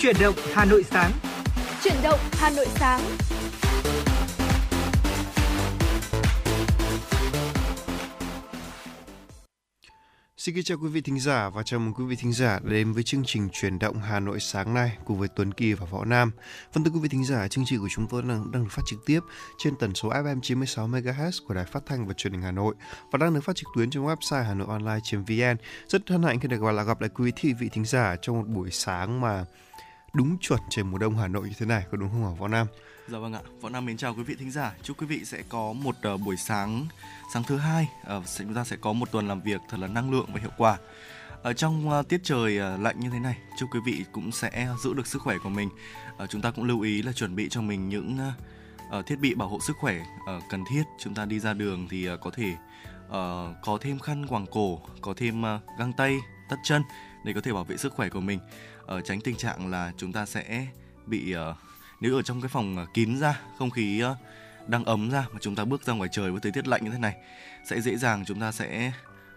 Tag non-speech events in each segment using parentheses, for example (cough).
Chuyển động Hà Nội sáng. Chuyển động Hà Nội sáng. Xin kính chào quý vị thính giả và chào mừng quý vị thính giả đến với chương trình Chuyển động Hà Nội sáng nay cùng với Tuấn Kỳ và Võ Nam. Vâng thưa quý vị thính giả, chương trình của chúng tôi đang, đang được phát trực tiếp trên tần số FM 96 MHz của Đài Phát thanh và Truyền hình Hà Nội và đang được phát trực tuyến trên website hanoionline.vn. Rất hân hạnh khi được gặp lại gặp lại quý vị thính giả trong một buổi sáng mà đúng chuẩn trời mùa đông Hà Nội như thế này, có đúng không hả Võ Nam? Dạ vâng ạ, Võ Nam mến chào quý vị thính giả. Chúc quý vị sẽ có một uh, buổi sáng sáng thứ hai, uh, chúng ta sẽ có một tuần làm việc thật là năng lượng và hiệu quả. Ở trong uh, tiết trời uh, lạnh như thế này, chúc quý vị cũng sẽ giữ được sức khỏe của mình. Uh, chúng ta cũng lưu ý là chuẩn bị cho mình những uh, uh, thiết bị bảo hộ sức khỏe uh, cần thiết. Chúng ta đi ra đường thì uh, có thể uh, có thêm khăn quàng cổ, có thêm uh, găng tay, tất chân để có thể bảo vệ sức khỏe của mình. Uh, tránh tình trạng là chúng ta sẽ bị uh, nếu ở trong cái phòng uh, kín ra không khí uh, đang ấm ra mà chúng ta bước ra ngoài trời với thời tiết lạnh như thế này sẽ dễ dàng chúng ta sẽ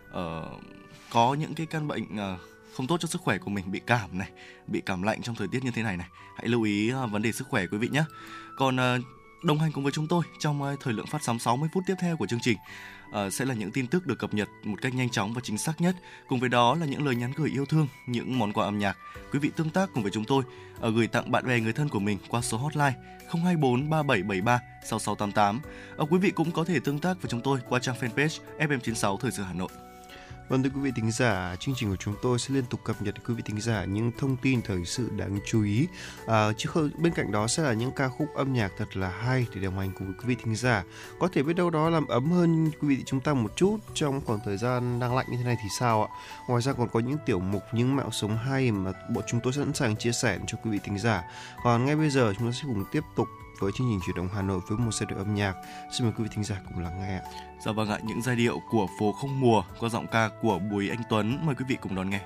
uh, có những cái căn bệnh uh, không tốt cho sức khỏe của mình bị cảm này bị cảm lạnh trong thời tiết như thế này này. Hãy lưu ý uh, vấn đề sức khỏe quý vị nhé. Còn uh, đồng hành cùng với chúng tôi trong uh, thời lượng phát sóng 60 phút tiếp theo của chương trình uh, sẽ là những tin tức được cập nhật một cách nhanh chóng và chính xác nhất. Cùng với đó là những lời nhắn gửi yêu thương, những món quà âm nhạc. Quý vị tương tác cùng với chúng tôi uh, gửi tặng bạn bè người thân của mình qua số hotline 024 3773 6688. Uh, quý vị cũng có thể tương tác với chúng tôi qua trang fanpage FM96 Thời sự Hà Nội. Vâng thưa quý vị thính giả, chương trình của chúng tôi sẽ liên tục cập nhật quý vị thính giả những thông tin thời sự đáng chú ý. À, chứ không bên cạnh đó sẽ là những ca khúc âm nhạc thật là hay để đồng hành cùng quý vị thính giả. Có thể biết đâu đó làm ấm hơn quý vị chúng ta một chút trong khoảng thời gian đang lạnh như thế này thì sao ạ? Ngoài ra còn có những tiểu mục những mạo sống hay mà bộ chúng tôi sẵn sàng chia sẻ cho quý vị thính giả. Còn ngay bây giờ chúng ta sẽ cùng tiếp tục với chương trình chuyển động Hà Nội với một giai điệu âm nhạc. Xin mời quý vị thính giả cùng lắng nghe. Dạ vâng ạ, những giai điệu của phố không mùa có giọng ca của Bùi Anh Tuấn mời quý vị cùng đón nghe.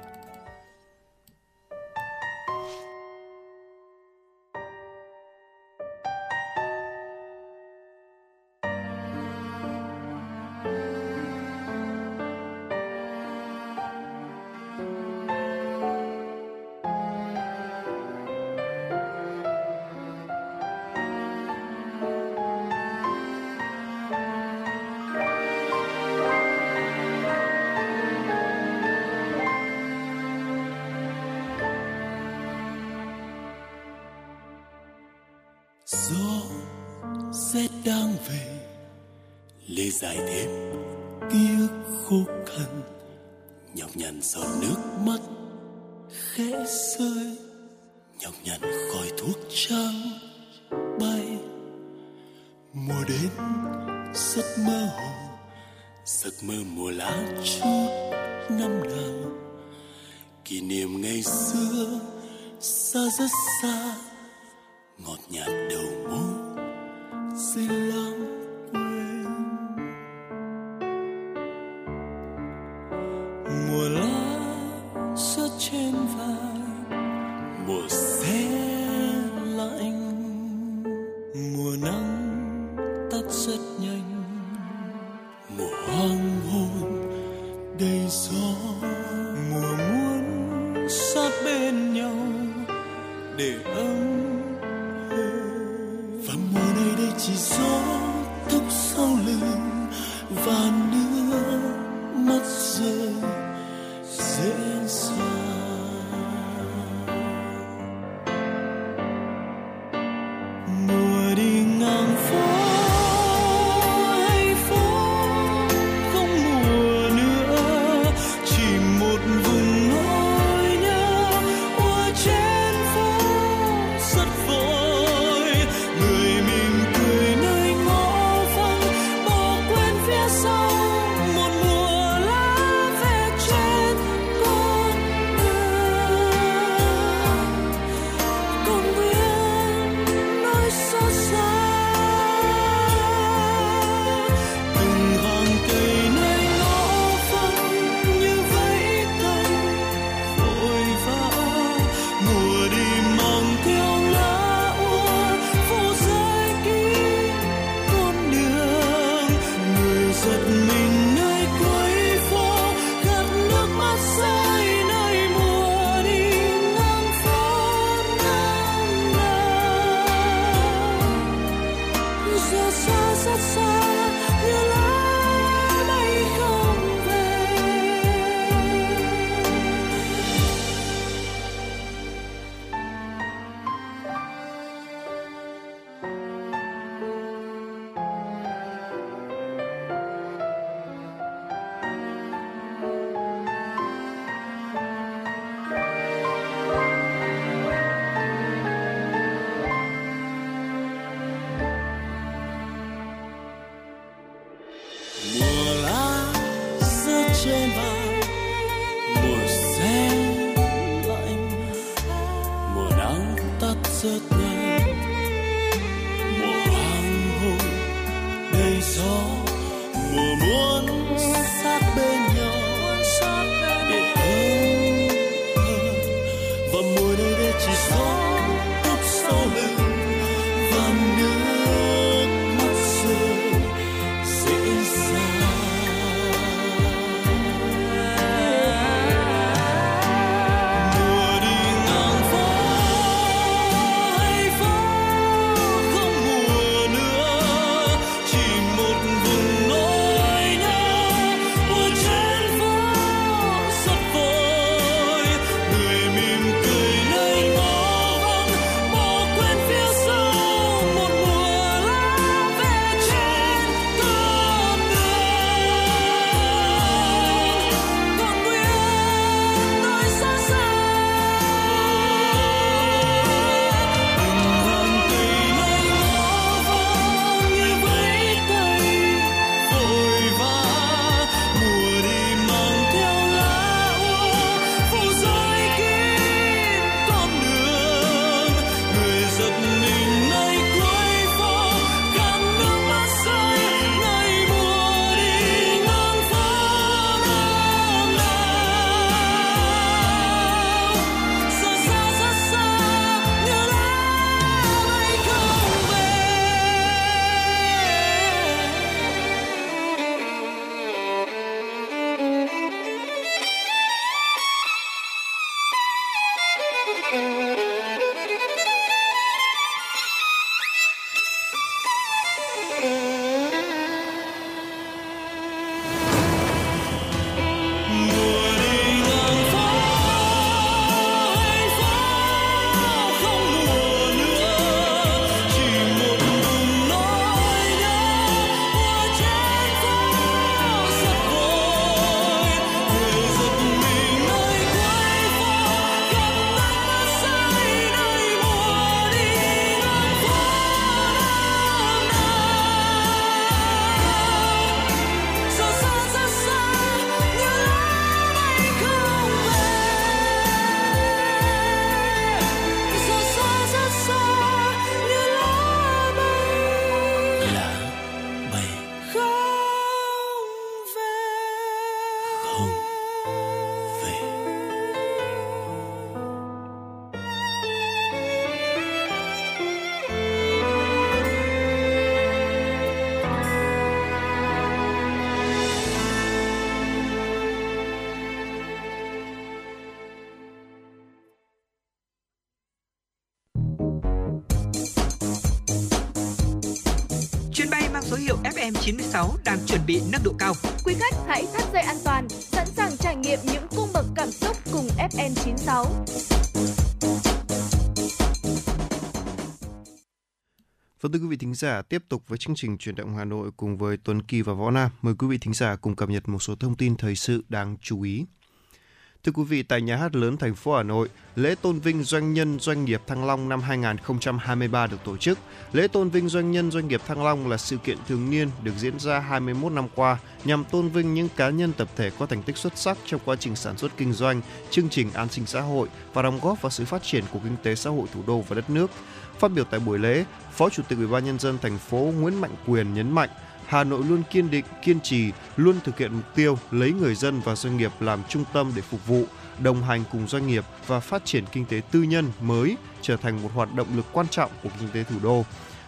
đầy gió mùa muốn sát bên nhau để ơi giả, tiếp tục với chương trình chuyển động Hà Nội cùng với Tuấn Kỳ và Võ Nam. Mời quý vị thính giả cùng cập nhật một số thông tin thời sự đáng chú ý. Thưa quý vị, tại nhà hát lớn thành phố Hà Nội, lễ tôn vinh doanh nhân doanh nghiệp Thăng Long năm 2023 được tổ chức. Lễ tôn vinh doanh nhân doanh nghiệp Thăng Long là sự kiện thường niên được diễn ra 21 năm qua nhằm tôn vinh những cá nhân tập thể có thành tích xuất sắc trong quá trình sản xuất kinh doanh, chương trình an sinh xã hội và đóng góp vào sự phát triển của kinh tế xã hội thủ đô và đất nước. Phát biểu tại buổi lễ, Phó Chủ tịch Ủy ban nhân dân thành phố Nguyễn Mạnh Quyền nhấn mạnh Hà Nội luôn kiên định, kiên trì, luôn thực hiện mục tiêu lấy người dân và doanh nghiệp làm trung tâm để phục vụ, đồng hành cùng doanh nghiệp và phát triển kinh tế tư nhân mới trở thành một hoạt động lực quan trọng của kinh tế thủ đô.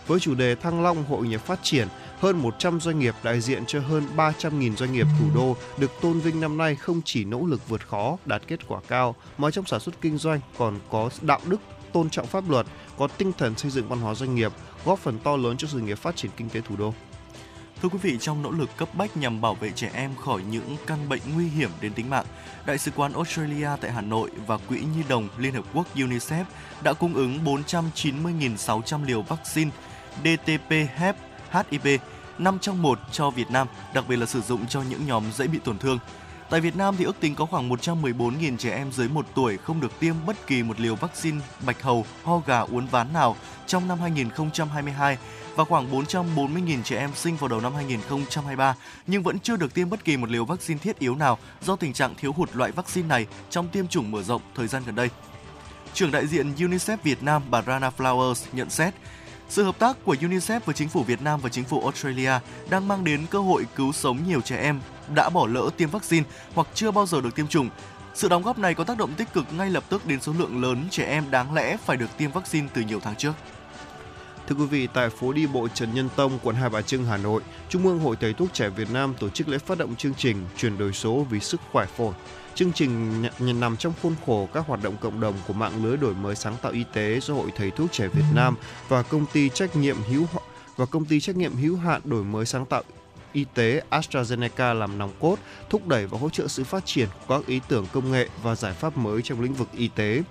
Với chủ đề Thăng Long hội nhập phát triển, hơn 100 doanh nghiệp đại diện cho hơn 300.000 doanh nghiệp thủ đô được tôn vinh năm nay không chỉ nỗ lực vượt khó, đạt kết quả cao, mà trong sản xuất kinh doanh còn có đạo đức, tôn trọng pháp luật, có tinh thần xây dựng văn hóa doanh nghiệp, góp phần to lớn cho sự nghiệp phát triển kinh tế thủ đô. Thưa quý vị, trong nỗ lực cấp bách nhằm bảo vệ trẻ em khỏi những căn bệnh nguy hiểm đến tính mạng, Đại sứ quán Australia tại Hà Nội và Quỹ Nhi đồng Liên Hợp Quốc UNICEF đã cung ứng 490.600 liều vaccine DTP HEP HIV 5 trong 1 cho Việt Nam, đặc biệt là sử dụng cho những nhóm dễ bị tổn thương. Tại Việt Nam thì ước tính có khoảng 114.000 trẻ em dưới 1 tuổi không được tiêm bất kỳ một liều vaccine bạch hầu, ho gà, uốn ván nào trong năm 2022 và khoảng 440.000 trẻ em sinh vào đầu năm 2023 nhưng vẫn chưa được tiêm bất kỳ một liều vaccine thiết yếu nào do tình trạng thiếu hụt loại vaccine này trong tiêm chủng mở rộng thời gian gần đây. Trưởng đại diện UNICEF Việt Nam bà Rana Flowers nhận xét, sự hợp tác của UNICEF với chính phủ Việt Nam và chính phủ Australia đang mang đến cơ hội cứu sống nhiều trẻ em đã bỏ lỡ tiêm vaccine hoặc chưa bao giờ được tiêm chủng. Sự đóng góp này có tác động tích cực ngay lập tức đến số lượng lớn trẻ em đáng lẽ phải được tiêm vaccine từ nhiều tháng trước. Thưa quý vị, tại phố đi bộ Trần Nhân Tông, quận Hai Bà Trưng, Hà Nội, Trung ương Hội Thầy thuốc trẻ Việt Nam tổ chức lễ phát động chương trình chuyển đổi số vì sức khỏe phổi. Chương trình nhận nằm trong khuôn khổ các hoạt động cộng đồng của mạng lưới đổi mới sáng tạo y tế do Hội Thầy thuốc trẻ Việt Nam và công ty trách nhiệm hữu và công ty trách nhiệm hữu hạn đổi mới sáng tạo y tế AstraZeneca làm nòng cốt, thúc đẩy và hỗ trợ sự phát triển của các ý tưởng công nghệ và giải pháp mới trong lĩnh vực y tế.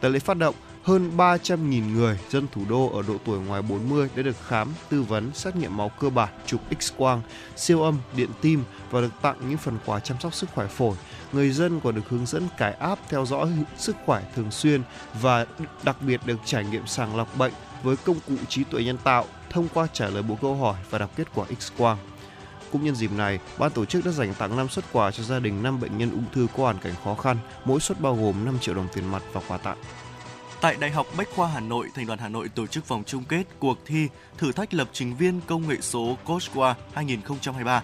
Tại lễ phát động, hơn 300.000 người dân thủ đô ở độ tuổi ngoài 40 đã được khám, tư vấn, xét nghiệm máu cơ bản, chụp X-quang, siêu âm, điện tim và được tặng những phần quà chăm sóc sức khỏe phổi. Người dân còn được hướng dẫn cài app theo dõi sức khỏe thường xuyên và đặc biệt được trải nghiệm sàng lọc bệnh với công cụ trí tuệ nhân tạo thông qua trả lời bộ câu hỏi và đọc kết quả X-quang. Cũng nhân dịp này, ban tổ chức đã dành tặng 5 xuất quà cho gia đình 5 bệnh nhân ung thư có hoàn cảnh khó khăn, mỗi suất bao gồm 5 triệu đồng tiền mặt và quà tặng. Tại Đại học Bách khoa Hà Nội, Thành đoàn Hà Nội tổ chức vòng chung kết cuộc thi thử thách lập trình viên công nghệ số Coachwa 2023.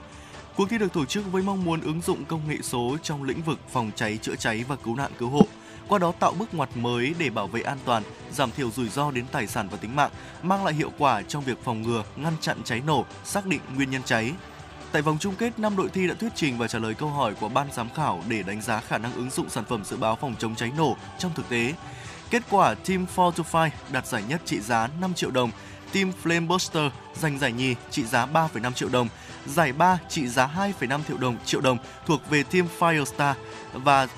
Cuộc thi được tổ chức với mong muốn ứng dụng công nghệ số trong lĩnh vực phòng cháy chữa cháy và cứu nạn cứu hộ, qua đó tạo bước ngoặt mới để bảo vệ an toàn, giảm thiểu rủi ro đến tài sản và tính mạng, mang lại hiệu quả trong việc phòng ngừa, ngăn chặn cháy nổ, xác định nguyên nhân cháy. Tại vòng chung kết, năm đội thi đã thuyết trình và trả lời câu hỏi của ban giám khảo để đánh giá khả năng ứng dụng sản phẩm dự báo phòng chống cháy nổ trong thực tế. Kết quả Team 4 to đạt giải nhất trị giá 5 triệu đồng, Team Flame Buster giành giải nhì trị giá 3,5 triệu đồng, giải ba trị giá 2,5 triệu đồng triệu đồng thuộc về Team Firestar và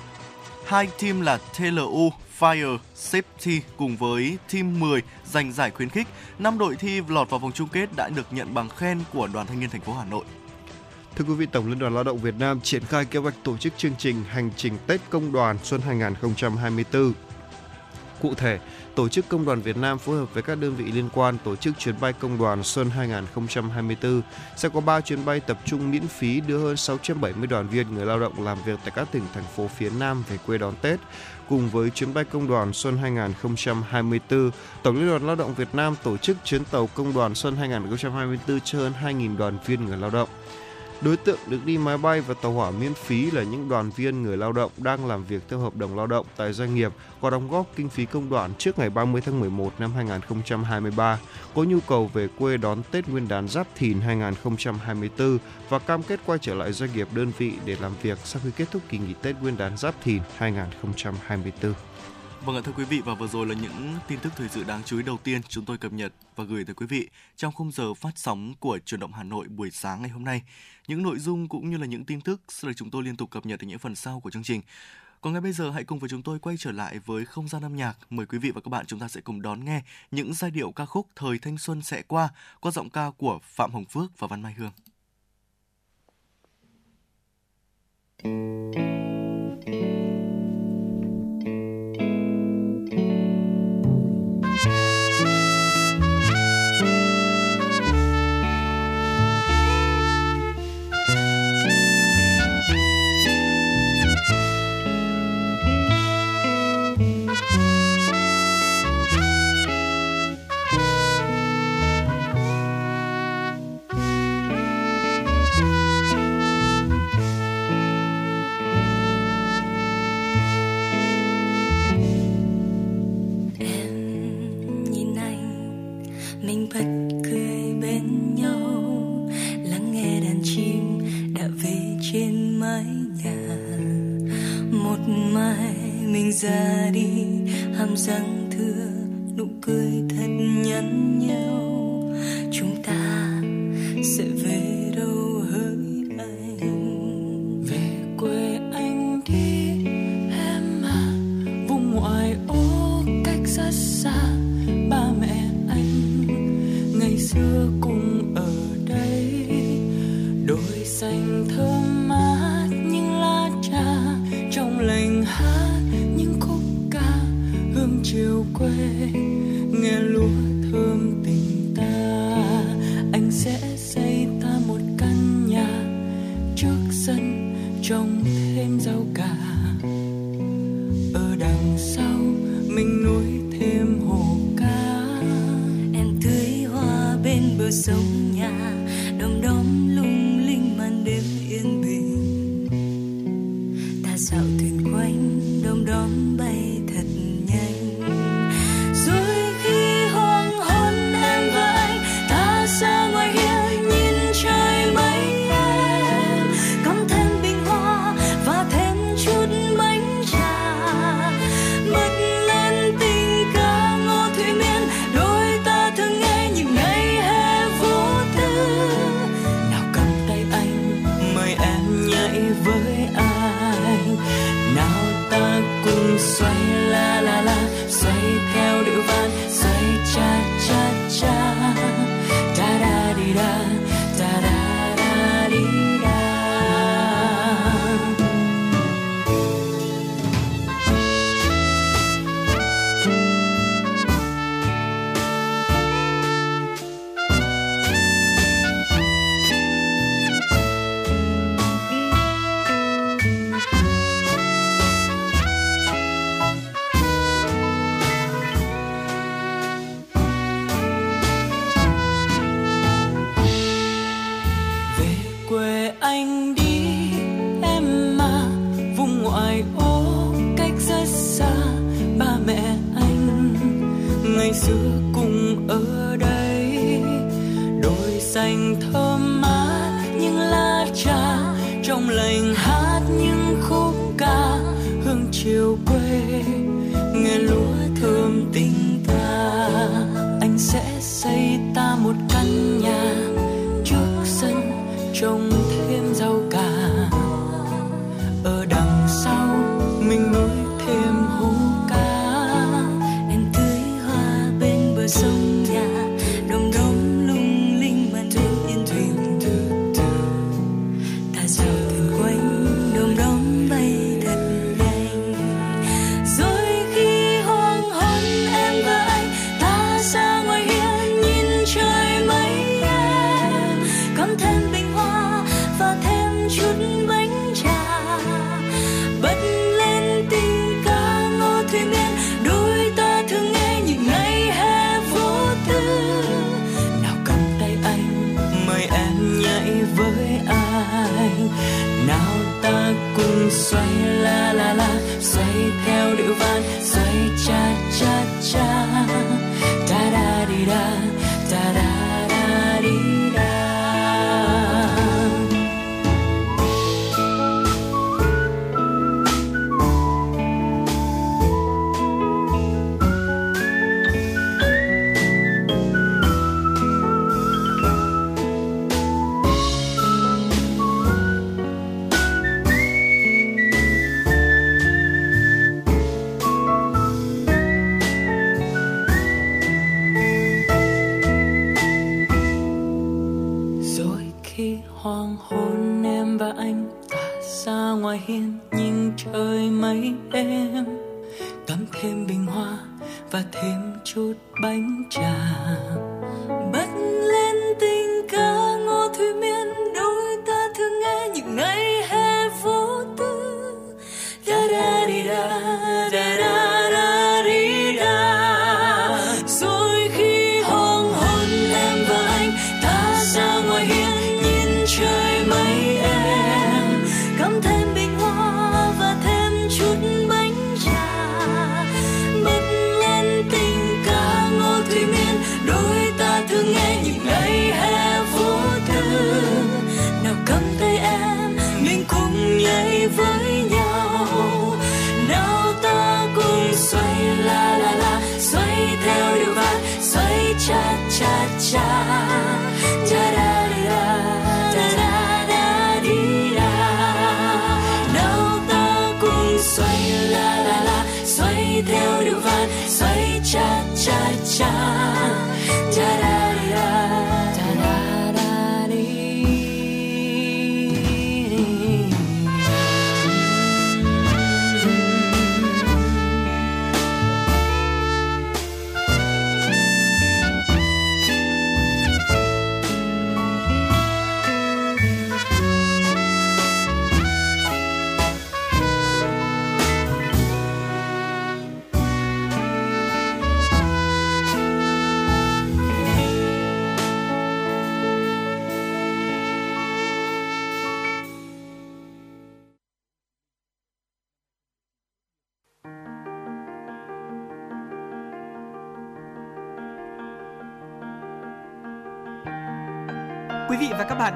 hai team là TLU Fire Safety cùng với Team 10 giành giải khuyến khích. Năm đội thi lọt vào vòng chung kết đã được nhận bằng khen của Đoàn Thanh niên thành phố Hà Nội. Thưa quý vị, Tổng Liên đoàn Lao động Việt Nam triển khai kế hoạch tổ chức chương trình Hành trình Tết Công đoàn Xuân 2024. Cụ thể, Tổ chức Công đoàn Việt Nam phối hợp với các đơn vị liên quan tổ chức chuyến bay Công đoàn Xuân 2024 sẽ có 3 chuyến bay tập trung miễn phí đưa hơn 670 đoàn viên người lao động làm việc tại các tỉnh thành phố phía Nam về quê đón Tết. Cùng với chuyến bay Công đoàn Xuân 2024, Tổng Liên đoàn Lao động Việt Nam tổ chức chuyến tàu Công đoàn Xuân 2024 cho hơn 2.000 đoàn viên người lao động. Đối tượng được đi máy bay và tàu hỏa miễn phí là những đoàn viên người lao động đang làm việc theo hợp đồng lao động tại doanh nghiệp có đóng góp kinh phí công đoàn trước ngày 30 tháng 11 năm 2023, có nhu cầu về quê đón Tết Nguyên đán Giáp Thìn 2024 và cam kết quay trở lại doanh nghiệp đơn vị để làm việc sau khi kết thúc kỳ nghỉ Tết Nguyên đán Giáp Thìn 2024. Vâng ạ thưa quý vị và vừa rồi là những tin tức thời sự đáng chú ý đầu tiên chúng tôi cập nhật và gửi tới quý vị trong khung giờ phát sóng của truyền động Hà Nội buổi sáng ngày hôm nay. Những nội dung cũng như là những tin tức sẽ được chúng tôi liên tục cập nhật ở những phần sau của chương trình. Còn ngay bây giờ, hãy cùng với chúng tôi quay trở lại với không gian âm nhạc. Mời quý vị và các bạn chúng ta sẽ cùng đón nghe những giai điệu ca khúc Thời thanh xuân sẽ qua qua giọng ca của Phạm Hồng Phước và Văn Mai Hương. nhìn mình ra đi. Hàm răng thưa nụ cười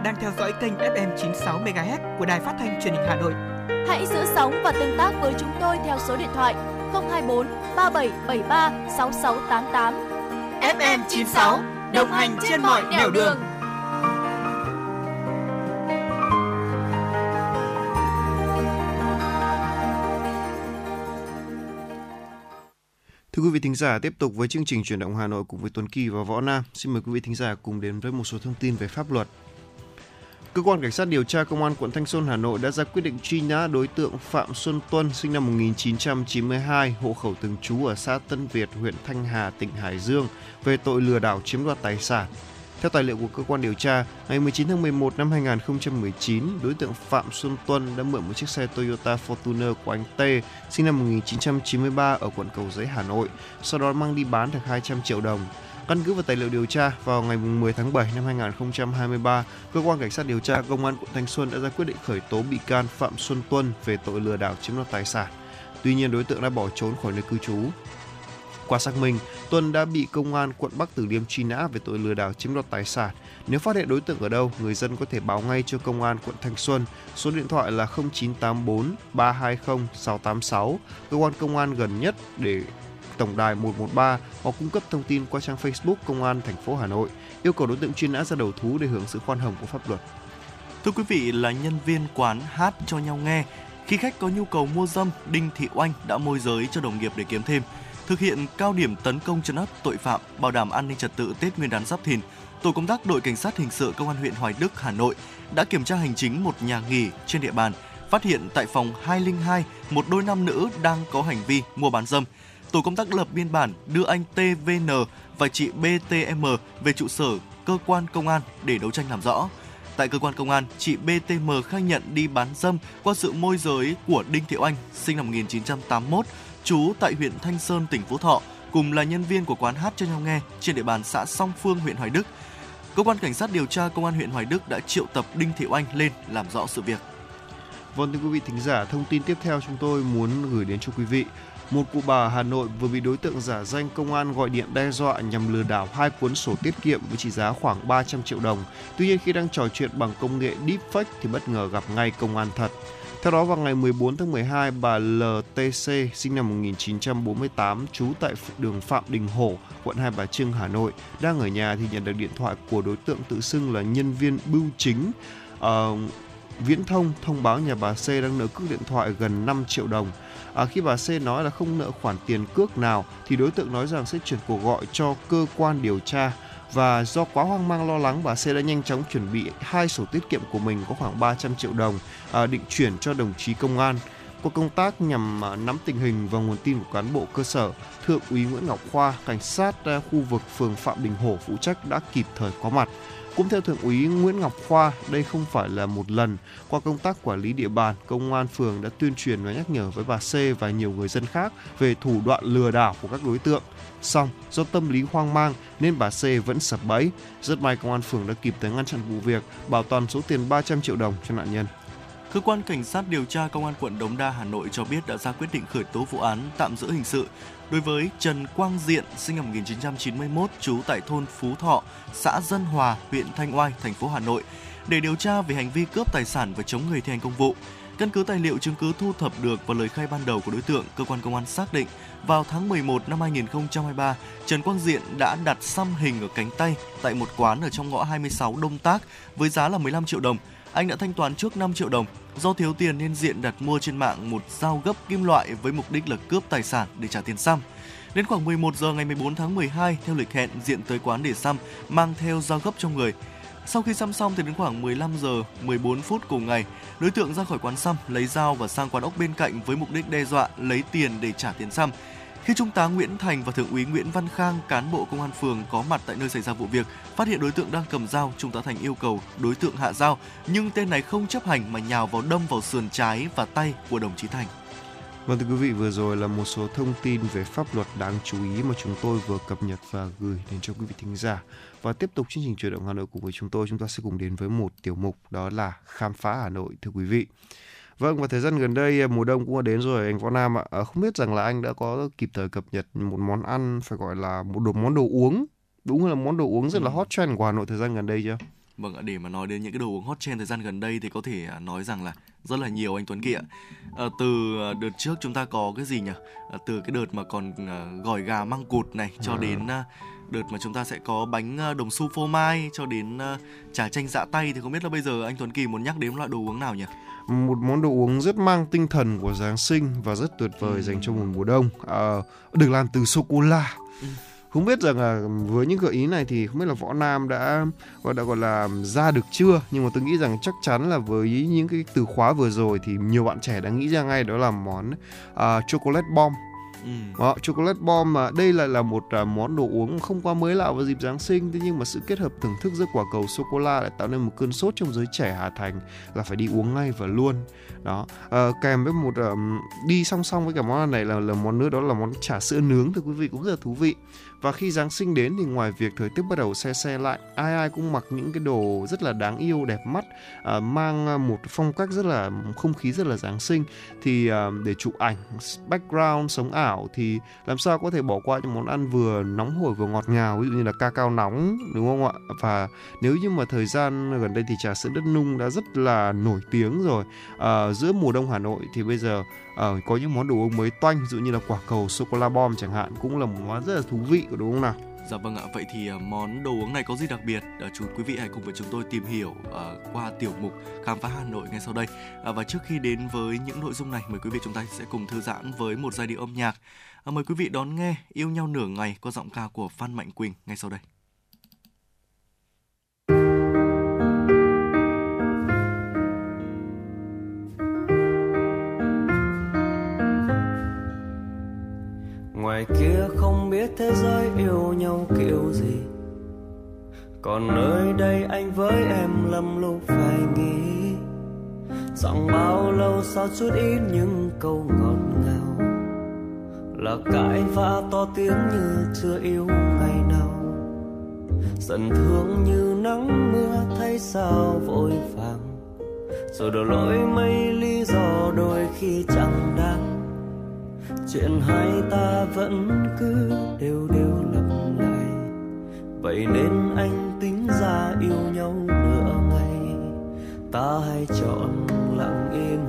bạn đang theo dõi kênh FM 96 MHz của Đài Phát thanh Truyền hình Hà Nội. Hãy giữ sóng và tương tác với chúng tôi theo số điện thoại 024 3773 6688. FM 96 đồng hành trên mọi nẻo đường. Thưa quý vị thính giả, tiếp tục với chương trình chuyển động Hà Nội cùng với Tuấn Kỳ và Võ Nam. Xin mời quý vị thính giả cùng đến với một số thông tin về pháp luật. Cơ quan Cảnh sát điều tra Công an quận Thanh Xuân, Hà Nội đã ra quyết định truy nã đối tượng Phạm Xuân Tuân, sinh năm 1992, hộ khẩu thường trú ở xã Tân Việt, huyện Thanh Hà, tỉnh Hải Dương, về tội lừa đảo chiếm đoạt tài sản. Theo tài liệu của cơ quan điều tra, ngày 19 tháng 11 năm 2019, đối tượng Phạm Xuân Tuân đã mượn một chiếc xe Toyota Fortuner của anh T, sinh năm 1993 ở quận Cầu Giấy, Hà Nội, sau đó mang đi bán được 200 triệu đồng. Căn cứ vào tài liệu điều tra, vào ngày 10 tháng 7 năm 2023, cơ quan cảnh sát điều tra công an quận Thanh Xuân đã ra quyết định khởi tố bị can Phạm Xuân Tuân về tội lừa đảo chiếm đoạt tài sản. Tuy nhiên đối tượng đã bỏ trốn khỏi nơi cư trú. Qua xác minh, Tuân đã bị công an quận Bắc Từ Liêm truy nã về tội lừa đảo chiếm đoạt tài sản. Nếu phát hiện đối tượng ở đâu, người dân có thể báo ngay cho công an quận Thanh Xuân. Số điện thoại là 0984 320 686, cơ quan công an gần nhất để tổng đài 113 hoặc cung cấp thông tin qua trang Facebook Công an thành phố Hà Nội, yêu cầu đối tượng truy nã ra đầu thú để hưởng sự khoan hồng của pháp luật. Thưa quý vị là nhân viên quán hát cho nhau nghe, khi khách có nhu cầu mua dâm, Đinh Thị Oanh đã môi giới cho đồng nghiệp để kiếm thêm. Thực hiện cao điểm tấn công chấn áp tội phạm, bảo đảm an ninh trật tự Tết Nguyên đán Giáp Thìn, tổ công tác đội cảnh sát hình sự công an huyện Hoài Đức, Hà Nội đã kiểm tra hành chính một nhà nghỉ trên địa bàn, phát hiện tại phòng 202 một đôi nam nữ đang có hành vi mua bán dâm. Tổ công tác lập biên bản đưa anh TVN và chị BTM về trụ sở cơ quan công an để đấu tranh làm rõ. Tại cơ quan công an, chị BTM khai nhận đi bán dâm qua sự môi giới của Đinh Thiệu Anh sinh năm 1981, trú tại huyện Thanh Sơn, tỉnh Phú Thọ, cùng là nhân viên của quán hát cho nhau nghe trên địa bàn xã Song Phương, huyện Hoài Đức. Cơ quan cảnh sát điều tra công an huyện Hoài Đức đã triệu tập Đinh Thiệu Anh lên làm rõ sự việc. Vâng thưa quý vị thính giả, thông tin tiếp theo chúng tôi muốn gửi đến cho quý vị. Một cụ bà ở Hà Nội vừa bị đối tượng giả danh công an gọi điện đe dọa nhằm lừa đảo hai cuốn sổ tiết kiệm với trị giá khoảng 300 triệu đồng. Tuy nhiên khi đang trò chuyện bằng công nghệ deepfake thì bất ngờ gặp ngay công an thật. Theo đó vào ngày 14 tháng 12, bà LTC sinh năm 1948 trú tại đường Phạm Đình Hổ, quận Hai Bà Trưng, Hà Nội đang ở nhà thì nhận được điện thoại của đối tượng tự xưng là nhân viên bưu chính uh, Viễn thông thông báo nhà bà C đang nợ cước điện thoại gần 5 triệu đồng. À, khi bà C nói là không nợ khoản tiền cước nào thì đối tượng nói rằng sẽ chuyển cuộc gọi cho cơ quan điều tra và do quá hoang mang lo lắng bà C đã nhanh chóng chuẩn bị hai sổ tiết kiệm của mình có khoảng 300 triệu đồng à, định chuyển cho đồng chí công an. Qua công tác nhằm à, nắm tình hình và nguồn tin của cán bộ cơ sở, Thượng úy Nguyễn Ngọc Khoa, cảnh sát à, khu vực phường Phạm Đình Hổ phụ trách đã kịp thời có mặt. Cũng theo Thượng úy Nguyễn Ngọc Khoa, đây không phải là một lần. Qua công tác quản lý địa bàn, công an phường đã tuyên truyền và nhắc nhở với bà C và nhiều người dân khác về thủ đoạn lừa đảo của các đối tượng. Xong, do tâm lý hoang mang nên bà C vẫn sập bẫy. Rất may công an phường đã kịp thời ngăn chặn vụ việc, bảo toàn số tiền 300 triệu đồng cho nạn nhân. Cơ quan Cảnh sát điều tra Công an quận Đống Đa, Hà Nội cho biết đã ra quyết định khởi tố vụ án tạm giữ hình sự đối với Trần Quang Diện, sinh năm 1991, trú tại thôn Phú Thọ, xã Dân Hòa, huyện Thanh Oai, thành phố Hà Nội, để điều tra về hành vi cướp tài sản và chống người thi hành công vụ. Căn cứ tài liệu chứng cứ thu thập được và lời khai ban đầu của đối tượng, cơ quan công an xác định vào tháng 11 năm 2023, Trần Quang Diện đã đặt xăm hình ở cánh tay tại một quán ở trong ngõ 26 Đông Tác với giá là 15 triệu đồng. Anh đã thanh toán trước 5 triệu đồng. Do thiếu tiền nên Diện đặt mua trên mạng một dao gấp kim loại với mục đích là cướp tài sản để trả tiền xăm. Đến khoảng 11 giờ ngày 14 tháng 12, theo lịch hẹn, Diện tới quán để xăm, mang theo dao gấp trong người. Sau khi xăm xong thì đến khoảng 15 giờ 14 phút cùng ngày, đối tượng ra khỏi quán xăm, lấy dao và sang quán ốc bên cạnh với mục đích đe dọa lấy tiền để trả tiền xăm. Khi Trung tá Nguyễn Thành và Thượng úy Nguyễn Văn Khang, cán bộ công an phường có mặt tại nơi xảy ra vụ việc, phát hiện đối tượng đang cầm dao, Trung tá Thành yêu cầu đối tượng hạ dao, nhưng tên này không chấp hành mà nhào vào đâm vào sườn trái và tay của đồng chí Thành. Vâng thưa quý vị, vừa rồi là một số thông tin về pháp luật đáng chú ý mà chúng tôi vừa cập nhật và gửi đến cho quý vị thính giả. Và tiếp tục chương trình chuyển động Hà Nội cùng với chúng tôi, chúng ta sẽ cùng đến với một tiểu mục đó là khám phá Hà Nội thưa quý vị. Vâng và thời gian gần đây mùa đông cũng đã đến rồi anh Võ Nam ạ. À, không biết rằng là anh đã có kịp thời cập nhật một món ăn phải gọi là một đồ món đồ uống đúng là món đồ uống rất là hot trend của Hà Nội thời gian gần đây chưa? Vâng ạ, để mà nói đến những cái đồ uống hot trend thời gian gần đây thì có thể nói rằng là rất là nhiều anh Tuấn Kỳ ạ. À, từ đợt trước chúng ta có cái gì nhỉ? À, từ cái đợt mà còn gỏi gà măng cụt này cho à. đến đợt mà chúng ta sẽ có bánh đồng xu phô mai cho đến trà chanh dạ tay thì không biết là bây giờ anh Tuấn Kỳ muốn nhắc đến loại đồ uống nào nhỉ? một món đồ uống rất mang tinh thần của Giáng sinh và rất tuyệt vời ừ. dành cho một mùa đông à, được làm từ sô cô la ừ. Không biết rằng là với những gợi ý này thì không biết là võ nam đã gọi đã gọi là ra được chưa? Nhưng mà tôi nghĩ rằng chắc chắn là với những cái từ khóa vừa rồi thì nhiều bạn trẻ đã nghĩ ra ngay đó là món uh, chocolate bomb. Ừ. Đó, chocolate bomb mà đây lại là một uh, món đồ uống không quá mới lạ vào dịp Giáng sinh. Thế nhưng mà sự kết hợp thưởng thức giữa quả cầu sô cô la lại tạo nên một cơn sốt trong giới trẻ Hà Thành là phải đi uống ngay và luôn. Đó uh, kèm với một um, đi song song với cả món này là là món nữa đó là món trà sữa nướng. Thưa quý vị cũng rất là thú vị và khi Giáng sinh đến thì ngoài việc thời tiết bắt đầu xe xe lại, ai ai cũng mặc những cái đồ rất là đáng yêu, đẹp mắt, à, mang à, một phong cách rất là không khí rất là Giáng sinh thì à, để chụp ảnh background sống ảo thì làm sao có thể bỏ qua những món ăn vừa nóng hổi vừa ngọt ngào ví dụ như là ca cao nóng đúng không ạ? Và nếu như mà thời gian gần đây thì trà sữa đất nung đã rất là nổi tiếng rồi à, giữa mùa đông Hà Nội thì bây giờ à, có những món đồ uống mới toanh ví dụ như là quả cầu sô cô la bom chẳng hạn cũng là một món rất là thú vị đúng không nào Dạ vâng ạ, vậy thì ờ, món đồ uống này có gì đặc biệt? Ờ, chú quý vị hãy cùng với chúng tôi tìm hiểu uh, qua tiểu mục khám phá Hà Nội ngay sau đây. Uh, và trước khi đến với những nội dung này, mời quý vị chúng ta sẽ cùng thư giãn với một giai điệu âm nhạc. Uh, mời quý vị đón nghe Yêu nhau nửa ngày qua giọng ca của Phan Mạnh Quỳnh ngay sau đây. Ngoài kia không biết thế giới yêu nhau kiểu gì. Còn nơi đây anh với em lầm lúc phải nghĩ. Rằng bao lâu sao chút ít những câu ngọt ngào. Là cãi vã to tiếng như chưa yêu ngày nào. Giận thương như nắng mưa thấy sao vội vàng. Rồi đổ lỗi mấy lý do đôi khi chẳng đáng chuyện hai ta vẫn cứ đều đều lặp lại. Vậy nên anh tính ra yêu nhau nửa ngày. Ta hay chọn lặng im,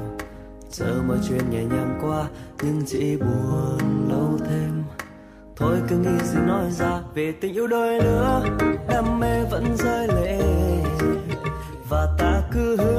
chờ mọi chuyện nhẹ nhàng qua, nhưng chỉ buồn lâu thêm. Thôi cứ nghĩ gì nói ra về tình yêu đôi lứa, đam mê vẫn rơi lệ. Và ta cứ hứa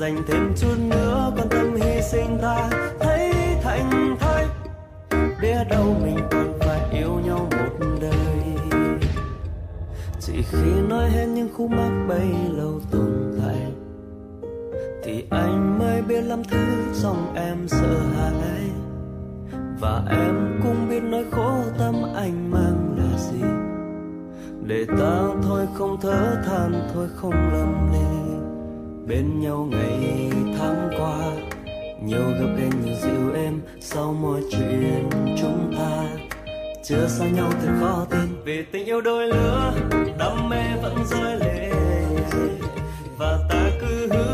dành thêm chút nữa, quan tâm hy sinh ta thấy thành thơi. Biết đâu mình còn phải yêu nhau một đời. Chỉ khi nói hết những khúc mắc bấy lâu tồn tại, thì anh mới biết làm thứ trong em sợ hãi. Và em cũng biết nỗi khổ tâm anh mang là gì. Để ta thôi không thở than, thôi không lầm lì bên nhau ngày tháng qua. Nhiều gặp gỡ, nhiều dịu em sau mọi chuyện chúng ta. Chưa xa nhau thật khó tin, vì tình yêu đôi lứa, đam mê vẫn rơi lệ. Và ta cứ hứa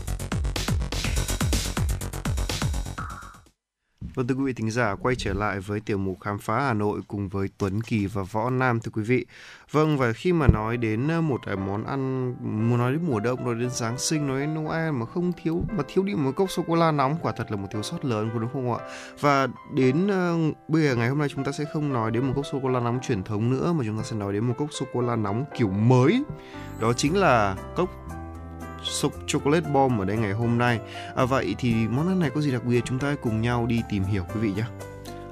Vâng thưa quý vị thính giả, quay trở lại với tiểu mục khám phá Hà Nội cùng với Tuấn Kỳ và Võ Nam thưa quý vị. Vâng và khi mà nói đến một cái món ăn, muốn nói đến mùa đông, nói đến Giáng sinh, nói đến Noel mà không thiếu mà thiếu đi một cốc sô cô la nóng quả thật là một thiếu sót lớn của đúng không ạ? Và đến uh, bây giờ ngày hôm nay chúng ta sẽ không nói đến một cốc sô cô la nóng truyền thống nữa mà chúng ta sẽ nói đến một cốc sô cô la nóng kiểu mới. Đó chính là cốc sục chocolate bomb ở đây ngày hôm nay. À, vậy thì món ăn này có gì đặc biệt chúng ta cùng nhau đi tìm hiểu quý vị nhé.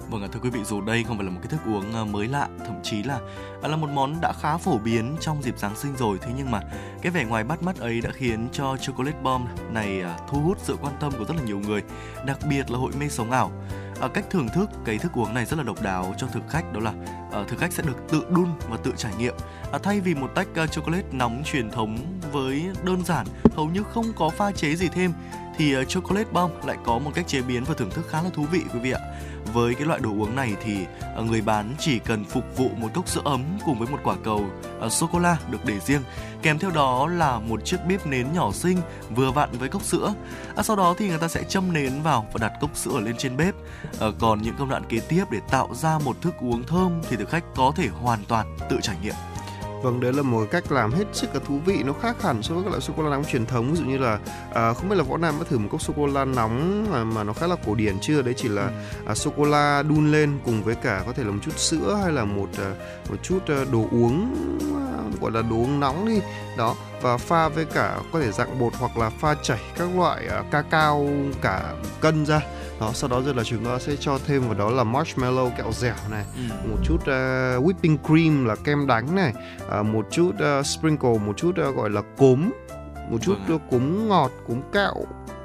Vâng ạ, thưa quý vị, dù đây không phải là một cái thức uống à, mới lạ, thậm chí là à, là một món đã khá phổ biến trong dịp Giáng sinh rồi, thế nhưng mà cái vẻ ngoài bắt mắt ấy đã khiến cho chocolate bomb này à, thu hút sự quan tâm của rất là nhiều người, đặc biệt là hội mê sống ảo. À, cách thưởng thức cái thức uống này rất là độc đáo cho thực khách đó là à, thực khách sẽ được tự đun và tự trải nghiệm. À, thay vì một tách à, chocolate nóng truyền thống với đơn giản, hầu như không có pha chế gì thêm thì uh, chocolate bomb lại có một cách chế biến và thưởng thức khá là thú vị quý vị ạ. Với cái loại đồ uống này thì à, người bán chỉ cần phục vụ một cốc sữa ấm cùng với một quả cầu à, uh, sô cô la được để riêng. Kèm theo đó là một chiếc bếp nến nhỏ xinh vừa vặn với cốc sữa. À, sau đó thì người ta sẽ châm nến vào và đặt cốc sữa lên trên bếp. À, còn những công đoạn kế tiếp để tạo ra một thức uống thơm thì thực khách có thể hoàn toàn tự trải nghiệm. Vâng, đấy là một cách làm hết sức là thú vị, nó khác hẳn so với các loại sô cô la nóng truyền thống. Ví dụ như là à, không biết là võ nam đã thử một cốc sô cô la nóng mà, mà nó khá là cổ điển chưa? Đấy chỉ là à, sô cô la đun lên cùng với cả có thể là một chút sữa hay là một à, một chút à, đồ uống à, gọi là đồ uống nóng đi. Đó và pha với cả có thể dạng bột hoặc là pha chảy các loại à, cacao cả cân ra đó sau đó rồi là chúng ta sẽ cho thêm vào đó là marshmallow kẹo dẻo này một chút uh, whipping cream là kem đánh này uh, một chút uh, sprinkle một chút uh, gọi là cốm một chút uh, cốm ngọt cốm kẹo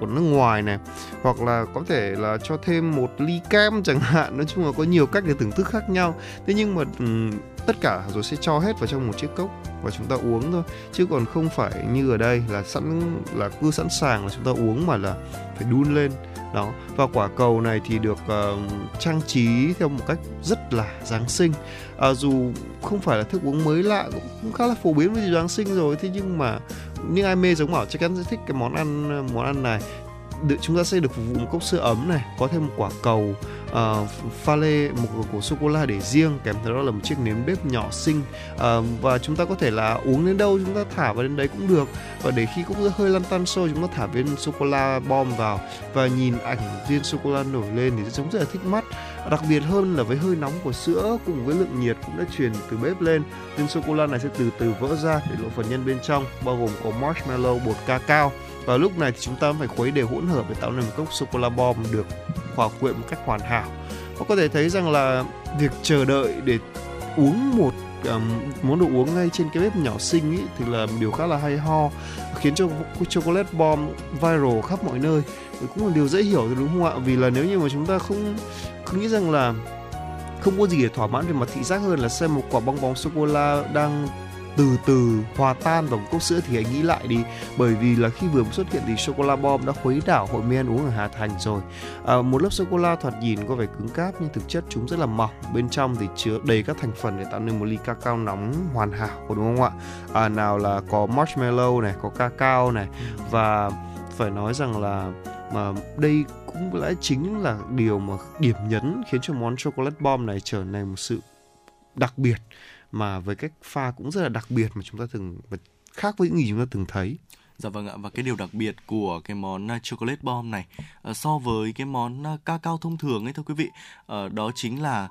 của nước ngoài này. Hoặc là có thể là cho thêm một ly kem chẳng hạn nói chung là có nhiều cách để thưởng thức khác nhau. Thế nhưng mà ừm, tất cả rồi sẽ cho hết vào trong một chiếc cốc và chúng ta uống thôi. Chứ còn không phải như ở đây là sẵn là cứ sẵn sàng là chúng ta uống mà là phải đun lên đó và quả cầu này thì được uh, trang trí theo một cách rất là giáng sinh. À, dù không phải là thức uống mới lạ cũng, cũng khá là phổ biến với dịp giáng sinh rồi. Thế nhưng mà những ai mê giống bảo chắc chắn sẽ thích cái món ăn món ăn này. Được chúng ta sẽ được phục vụ một cốc sữa ấm này có thêm một quả cầu uh, pha lê một quả sô cô la để riêng kèm theo đó là một chiếc nến bếp nhỏ xinh. Uh, và chúng ta có thể là uống đến đâu chúng ta thả vào đến đấy cũng được. Và để khi cũng hơi lăn tăn sôi chúng ta thả viên sô cô la bom vào. Và nhìn ảnh viên sô cô la nổi lên thì trông rất là thích mắt. Đặc biệt hơn là với hơi nóng của sữa cùng với lượng nhiệt cũng đã truyền từ bếp lên. Viên sô cô la này sẽ từ từ vỡ ra để lộ phần nhân bên trong bao gồm có marshmallow bột cacao và lúc này thì chúng ta phải khuấy đều hỗn hợp để tạo nên một cốc sô cô la bom được hòa quyện một cách hoàn hảo. Và có thể thấy rằng là việc chờ đợi để uống một um, món đồ uống ngay trên cái bếp nhỏ xinh ý, thì là một điều khá là hay ho khiến cho chocolate bomb viral khắp mọi nơi. Thì cũng là điều dễ hiểu rồi đúng không ạ? Vì là nếu như mà chúng ta không không nghĩ rằng là không có gì để thỏa mãn về mặt thị giác hơn là xem một quả bong bóng sô cô la đang từ từ hòa tan vào một cốc sữa thì hãy nghĩ lại đi. Bởi vì là khi vừa mới xuất hiện thì sô cô la bom đã khuấy đảo hội men uống ở Hà Thành rồi. À, một lớp sô cô la thoạt nhìn có vẻ cứng cáp nhưng thực chất chúng rất là mỏng. Bên trong thì chứa đầy các thành phần để tạo nên một ly cacao nóng hoàn hảo đúng không ạ? À, nào là có marshmallow này có cacao này. Và phải nói rằng là mà đây cũng lẽ chính là điều mà điểm nhấn khiến cho món chocolate bomb này trở thành một sự đặc biệt mà với cách pha cũng rất là đặc biệt mà chúng ta thường và khác với những gì chúng ta từng thấy. Dạ vâng ạ, và cái điều đặc biệt của cái món à, chocolate bomb này ờ, so với cái món à, cacao ca cao thông thường ấy thưa quý vị ờ, đó chính là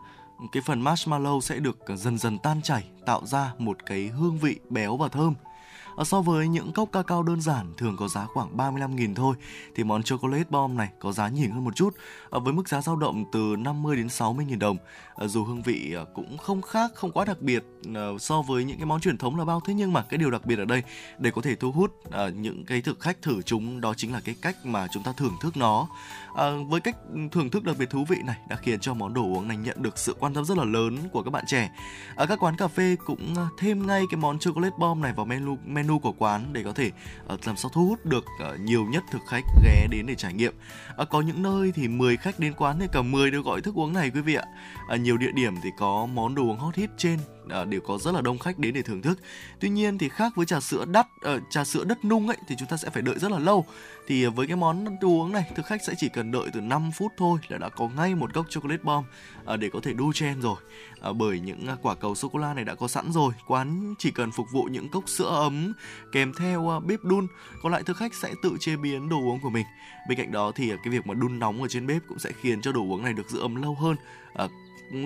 cái phần marshmallow sẽ được dần dần tan chảy, tạo ra một cái hương vị béo và thơm. Ờ, so với những cốc cacao đơn giản thường có giá khoảng 35.000 thôi, thì món chocolate bomb này có giá nhỉnh hơn một chút. À, với mức giá dao động từ 50 đến 60.000 đồng. À, dù hương vị à, cũng không khác, không quá đặc biệt so với những cái món truyền thống là bao thế nhưng mà cái điều đặc biệt ở đây để có thể thu hút những cái thực khách thử chúng đó chính là cái cách mà chúng ta thưởng thức nó. À, với cách thưởng thức đặc biệt thú vị này đã khiến cho món đồ uống này nhận được sự quan tâm rất là lớn của các bạn trẻ. Ở các quán cà phê cũng thêm ngay cái món chocolate bomb này vào menu menu của quán để có thể làm sao thu hút được nhiều nhất thực khách ghé đến để trải nghiệm. Có những nơi thì 10 khách đến quán thì cả 10 đều gọi thức uống này quý vị ạ. À, nhiều địa điểm thì có món đồ uống hot hit trên à, đều có rất là đông khách đến để thưởng thức. Tuy nhiên thì khác với trà sữa đắt, à, trà sữa đất nung ấy thì chúng ta sẽ phải đợi rất là lâu. Thì với cái món đồ uống này, thực khách sẽ chỉ cần đợi từ 5 phút thôi là đã có ngay một cốc chocolate bomb à, để có thể đu chen rồi. À, bởi những à, quả cầu sô cô la này đã có sẵn rồi, quán chỉ cần phục vụ những cốc sữa ấm kèm theo à, bếp đun, còn lại thực khách sẽ tự chế biến đồ uống của mình. Bên cạnh đó thì cái việc mà đun nóng ở trên bếp cũng sẽ khiến cho đồ uống này được giữ ấm lâu hơn.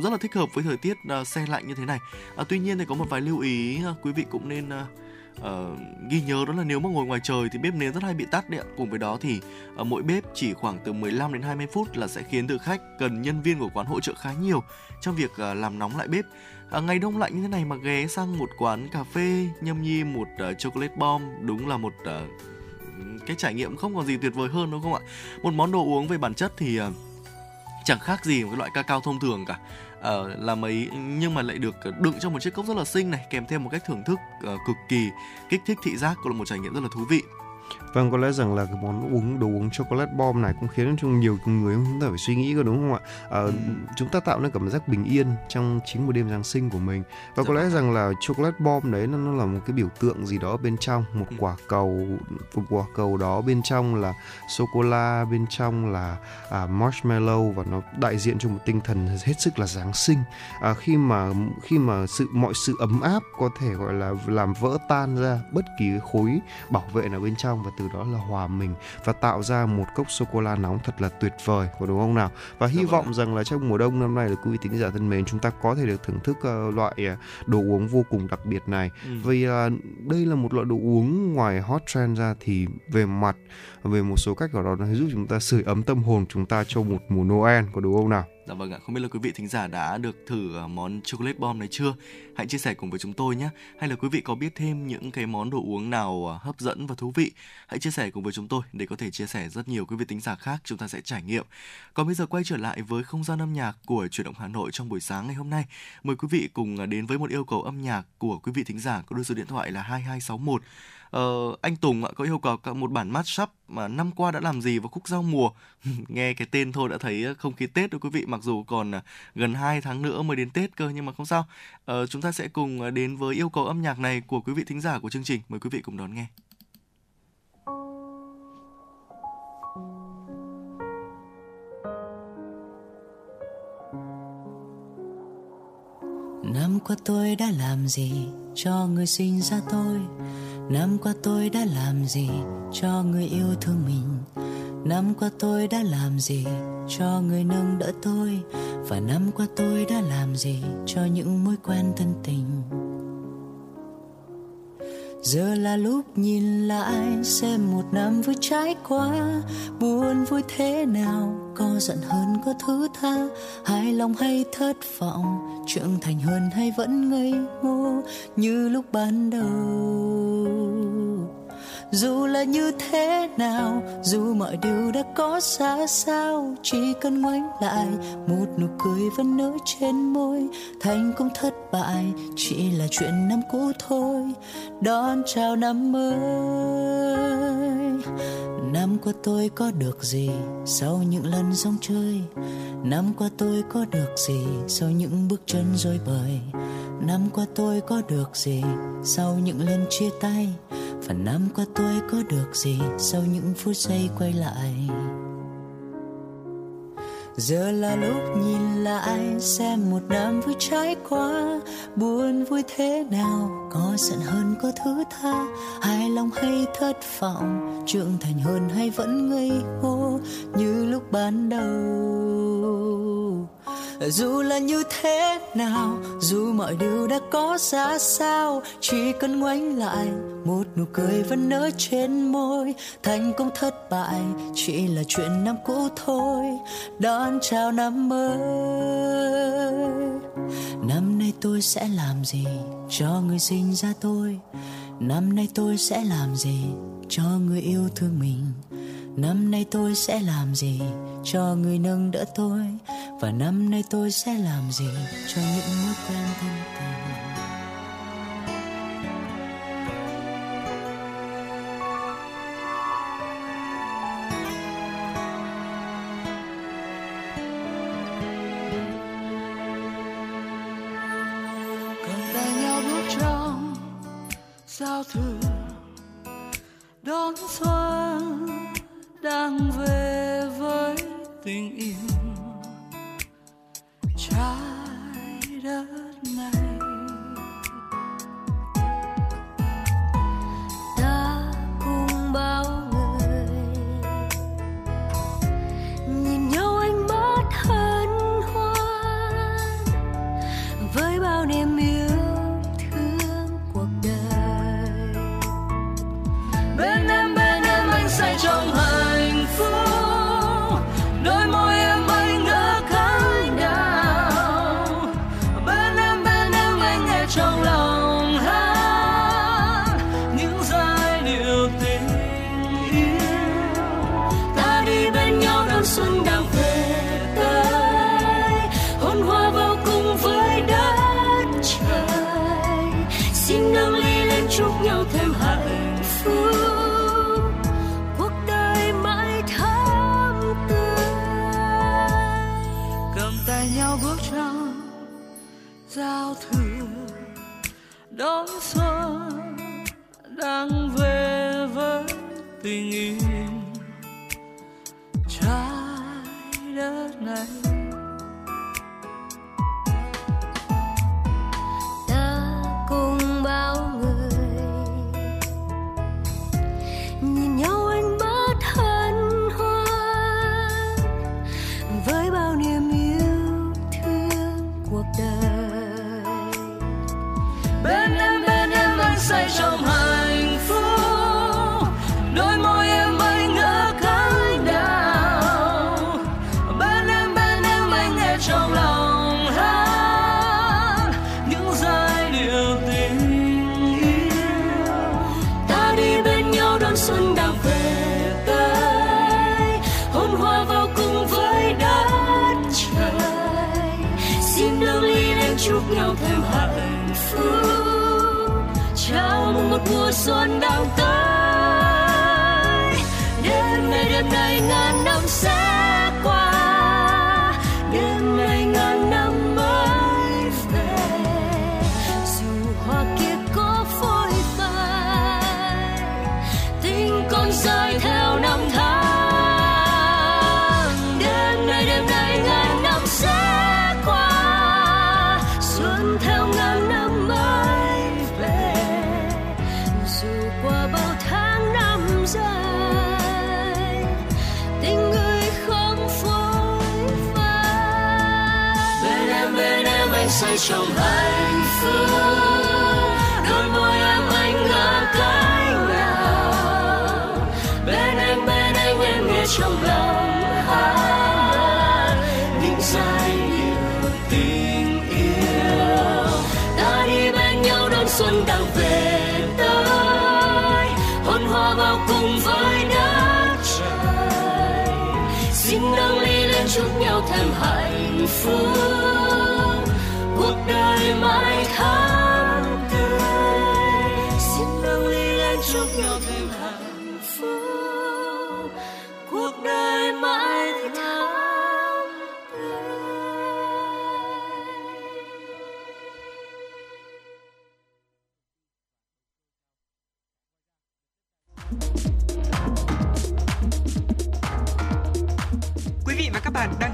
Rất là thích hợp với thời tiết xe lạnh như thế này. À, tuy nhiên thì có một vài lưu ý quý vị cũng nên uh, ghi nhớ đó là nếu mà ngồi ngoài trời thì bếp nến rất hay bị tắt đấy ạ. Cùng với đó thì uh, mỗi bếp chỉ khoảng từ 15 đến 20 phút là sẽ khiến thực khách cần nhân viên của quán hỗ trợ khá nhiều trong việc uh, làm nóng lại bếp. À, ngày đông lạnh như thế này mà ghé sang một quán cà phê nhâm nhi một uh, chocolate bomb đúng là một uh, cái trải nghiệm không còn gì tuyệt vời hơn đúng không ạ? Một món đồ uống về bản chất thì uh, chẳng khác gì một cái loại cacao thông thường cả Ờ, uh, là mấy nhưng mà lại được ờ, đựng trong một chiếc cốc rất là xinh này kèm theo một cách thưởng thức uh, cực kỳ kích thích thị giác cũng là một trải nghiệm rất là thú vị. Vâng, có lẽ rằng là cái món uống đồ uống chocolate bomb này cũng khiến cho nhiều người chúng ta phải suy nghĩ có đúng không ạ? À, ừ. Chúng ta tạo nên cảm giác bình yên trong chính một đêm Giáng sinh của mình và có lẽ vâng. rằng là chocolate bomb đấy nó, nó là một cái biểu tượng gì đó bên trong một ừ. quả cầu một quả cầu đó bên trong là sô cô la bên trong là à, marshmallow và nó đại diện cho một tinh thần hết sức là Giáng sinh. À, khi mà khi mà sự mọi sự ấm áp có thể gọi là làm vỡ tan ra bất kỳ khối bảo vệ nào bên trong và từ đó là hòa mình và tạo ra một cốc sô cô la nóng thật là tuyệt vời có đúng không nào? Và hy vọng rằng là trong mùa đông năm nay là quý vị thính giả thân mến chúng ta có thể được thưởng thức uh, loại uh, đồ uống vô cùng đặc biệt này. Ừ. vì uh, đây là một loại đồ uống ngoài hot trend ra thì về mặt về một số cách nào đó nó giúp chúng ta sưởi ấm tâm hồn chúng ta cho một mùa Noel có đúng không nào Dạ vâng ạ, không biết là quý vị thính giả đã được thử ờ, món chocolate bomb này chưa? Hãy chia sẻ cùng với chúng tôi nhé. Hay là quý vị có biết thêm những cái món đồ uống nào ờ, hấp dẫn và thú vị? Hãy chia sẻ cùng với chúng tôi để có thể chia sẻ rất nhiều quý vị thính giả khác chúng ta sẽ trải nghiệm. Còn bây giờ quay trở lại với không gian âm nhạc của chuyển động Hà Nội trong buổi sáng ngày hôm nay. Mời quý vị cùng ờ, đến với một yêu cầu âm nhạc của quý vị thính giả có đôi số điện thoại là 2261 Ờ, anh Tùng ạ có yêu cầu một bản mashup mà năm qua đã làm gì vào khúc giao mùa. (laughs) Nghe cái tên thôi đã thấy ờ, không khí Tết rồi quý vị mặc dù còn ờ, gần 2 tháng nữa mới đến Tết cơ nhưng mà không sao. Ờ, chúng ta sẽ cùng ờ, đến với yêu cầu âm nhạc này của quý vị thính giả của chương trình. Mời quý vị cùng đón nghe. Năm qua tôi đã làm gì cho người sinh ra tôi? Năm qua tôi đã làm gì cho người yêu thương mình? Năm qua tôi đã làm gì cho người nâng đỡ tôi? Và năm qua tôi đã làm gì cho những mối quen thân tình? Giờ là lúc nhìn lại xem một năm vừa trải qua, buồn vui thế nào, có giận hơn có thứ tha. Hài lòng hay thất vọng, trưởng thành hơn hay vẫn ngây ngô, như lúc ban đầu dù là như thế nào, dù mọi điều đã có xa sao chỉ cần ngoảnh lại, một nụ cười vẫn nở trên môi. Thành công thất bại chỉ là chuyện năm cũ thôi. Đón chào năm mới. Năm qua tôi có được gì sau những lần rong chơi? Năm qua tôi có được gì sau những bước chân rối bời? Năm qua tôi có được gì sau những lần chia tay? phần năm qua tôi có được gì sau những phút giây quay lại? Giờ là lúc nhìn lại xem một năm vui trái qua. Buồn vui thế nào, có giận hơn có thứ tha. Hài lòng hay thất vọng, trưởng thành hơn hay vẫn ngây ngô Như lúc ban đầu dù là như thế nào, dù mọi điều đã có ra sao, chỉ cần ngoảnh lại, một nụ cười vẫn nở trên môi. Thành công thất bại chỉ là chuyện năm cũ thôi. Đón chào năm mới. Năm nay tôi sẽ làm gì cho người sinh ra tôi? Năm nay tôi sẽ làm gì cho người yêu thương mình? Năm nay tôi sẽ làm gì cho người nâng đỡ tôi? Và năm nay tôi sẽ làm gì cho những mối quen thân tình? 说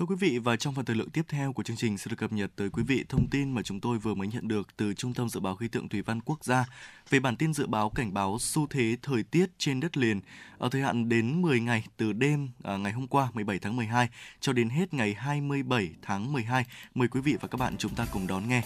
Thưa quý vị và trong phần thời lượng tiếp theo của chương trình sẽ được cập nhật tới quý vị thông tin mà chúng tôi vừa mới nhận được từ Trung tâm Dự báo Khí tượng Thủy văn Quốc gia về bản tin dự báo cảnh báo xu thế thời tiết trên đất liền ở thời hạn đến 10 ngày từ đêm à, ngày hôm qua 17 tháng 12 cho đến hết ngày 27 tháng 12. Mời quý vị và các bạn chúng ta cùng đón nghe.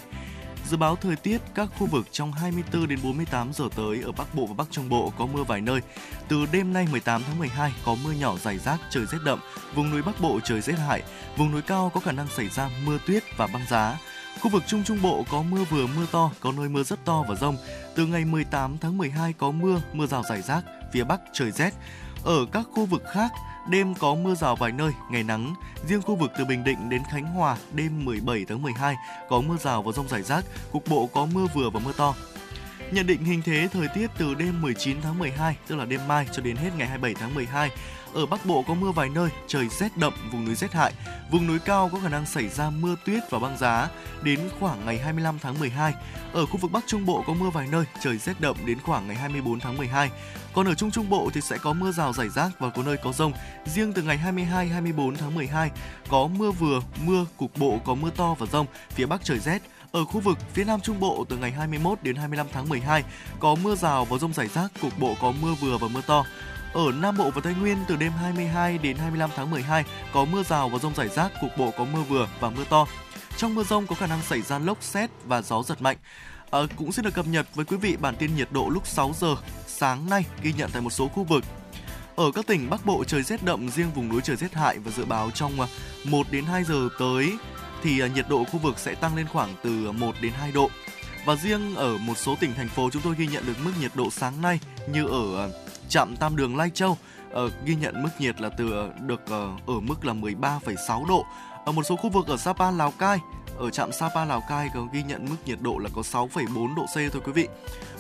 Dự báo thời tiết các khu vực trong 24 đến 48 giờ tới ở Bắc Bộ và Bắc Trung Bộ có mưa vài nơi. Từ đêm nay 18 tháng 12 có mưa nhỏ rải rác, trời rét đậm, vùng núi Bắc Bộ trời rét hại, vùng núi cao có khả năng xảy ra mưa tuyết và băng giá. Khu vực Trung Trung Bộ có mưa vừa mưa to, có nơi mưa rất to và rông. Từ ngày 18 tháng 12 có mưa, mưa rào rải rác, phía Bắc trời rét. Ở các khu vực khác, đêm có mưa rào vài nơi, ngày nắng. Riêng khu vực từ Bình Định đến Khánh Hòa, đêm 17 tháng 12 có mưa rào và rông rải rác, cục bộ có mưa vừa và mưa to. Nhận định hình thế thời tiết từ đêm 19 tháng 12, tức là đêm mai cho đến hết ngày 27 tháng 12. Ở Bắc Bộ có mưa vài nơi, trời rét đậm, vùng núi rét hại. Vùng núi cao có khả năng xảy ra mưa tuyết và băng giá đến khoảng ngày 25 tháng 12. Ở khu vực Bắc Trung Bộ có mưa vài nơi, trời rét đậm đến khoảng ngày 24 tháng 12. Còn ở Trung Trung Bộ thì sẽ có mưa rào rải rác và có nơi có rông. Riêng từ ngày 22 24 tháng 12 có mưa vừa, mưa cục bộ có mưa to và rông, phía Bắc trời rét. Ở khu vực phía Nam Trung Bộ từ ngày 21 đến 25 tháng 12 có mưa rào và rông rải rác, cục bộ có mưa vừa và mưa to. Ở Nam Bộ và Tây Nguyên từ đêm 22 đến 25 tháng 12 có mưa rào và rông rải rác, cục bộ có mưa vừa và mưa to. Trong mưa rông có khả năng xảy ra lốc xét và gió giật mạnh. À, cũng xin được cập nhật với quý vị bản tin nhiệt độ lúc 6 giờ sáng nay ghi nhận tại một số khu vực. Ở các tỉnh Bắc Bộ trời rét đậm, riêng vùng núi trời rét hại và dự báo trong à, 1 đến 2 giờ tới thì à, nhiệt độ khu vực sẽ tăng lên khoảng từ 1 đến 2 độ. Và riêng ở một số tỉnh thành phố chúng tôi ghi nhận được mức nhiệt độ sáng nay như ở à, trạm Tam Đường Lai Châu uh, ghi nhận mức nhiệt là từ ờ, được uh, ở mức là 13,6 độ. Ở một số khu vực ở Sapa, Lào Cai ở trạm Sapa Lào Cai có ghi nhận mức nhiệt độ là có 6,4 độ C thôi quý vị.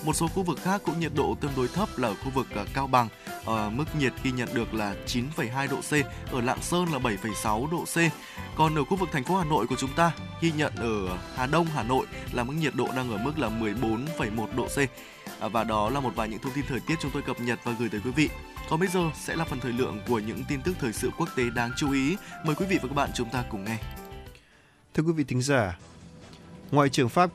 Một số khu vực khác cũng nhiệt độ tương đối thấp là ở khu vực uh, Cao Bằng, uh, mức nhiệt ghi nhận được là 9,2 độ C, ở Lạng Sơn là 7,6 độ C. Còn ở khu vực thành phố Hà Nội của chúng ta ghi nhận ở Hà Đông, Hà Nội là mức nhiệt độ đang ở mức là 14,1 độ C. À, và đó là một vài những thông tin thời tiết chúng tôi cập nhật và gửi tới quý vị. Còn bây giờ sẽ là phần thời lượng của những tin tức thời sự quốc tế đáng chú ý. Mời quý vị và các bạn chúng ta cùng nghe. Thưa quý vị thính giả, Ngoại trưởng Pháp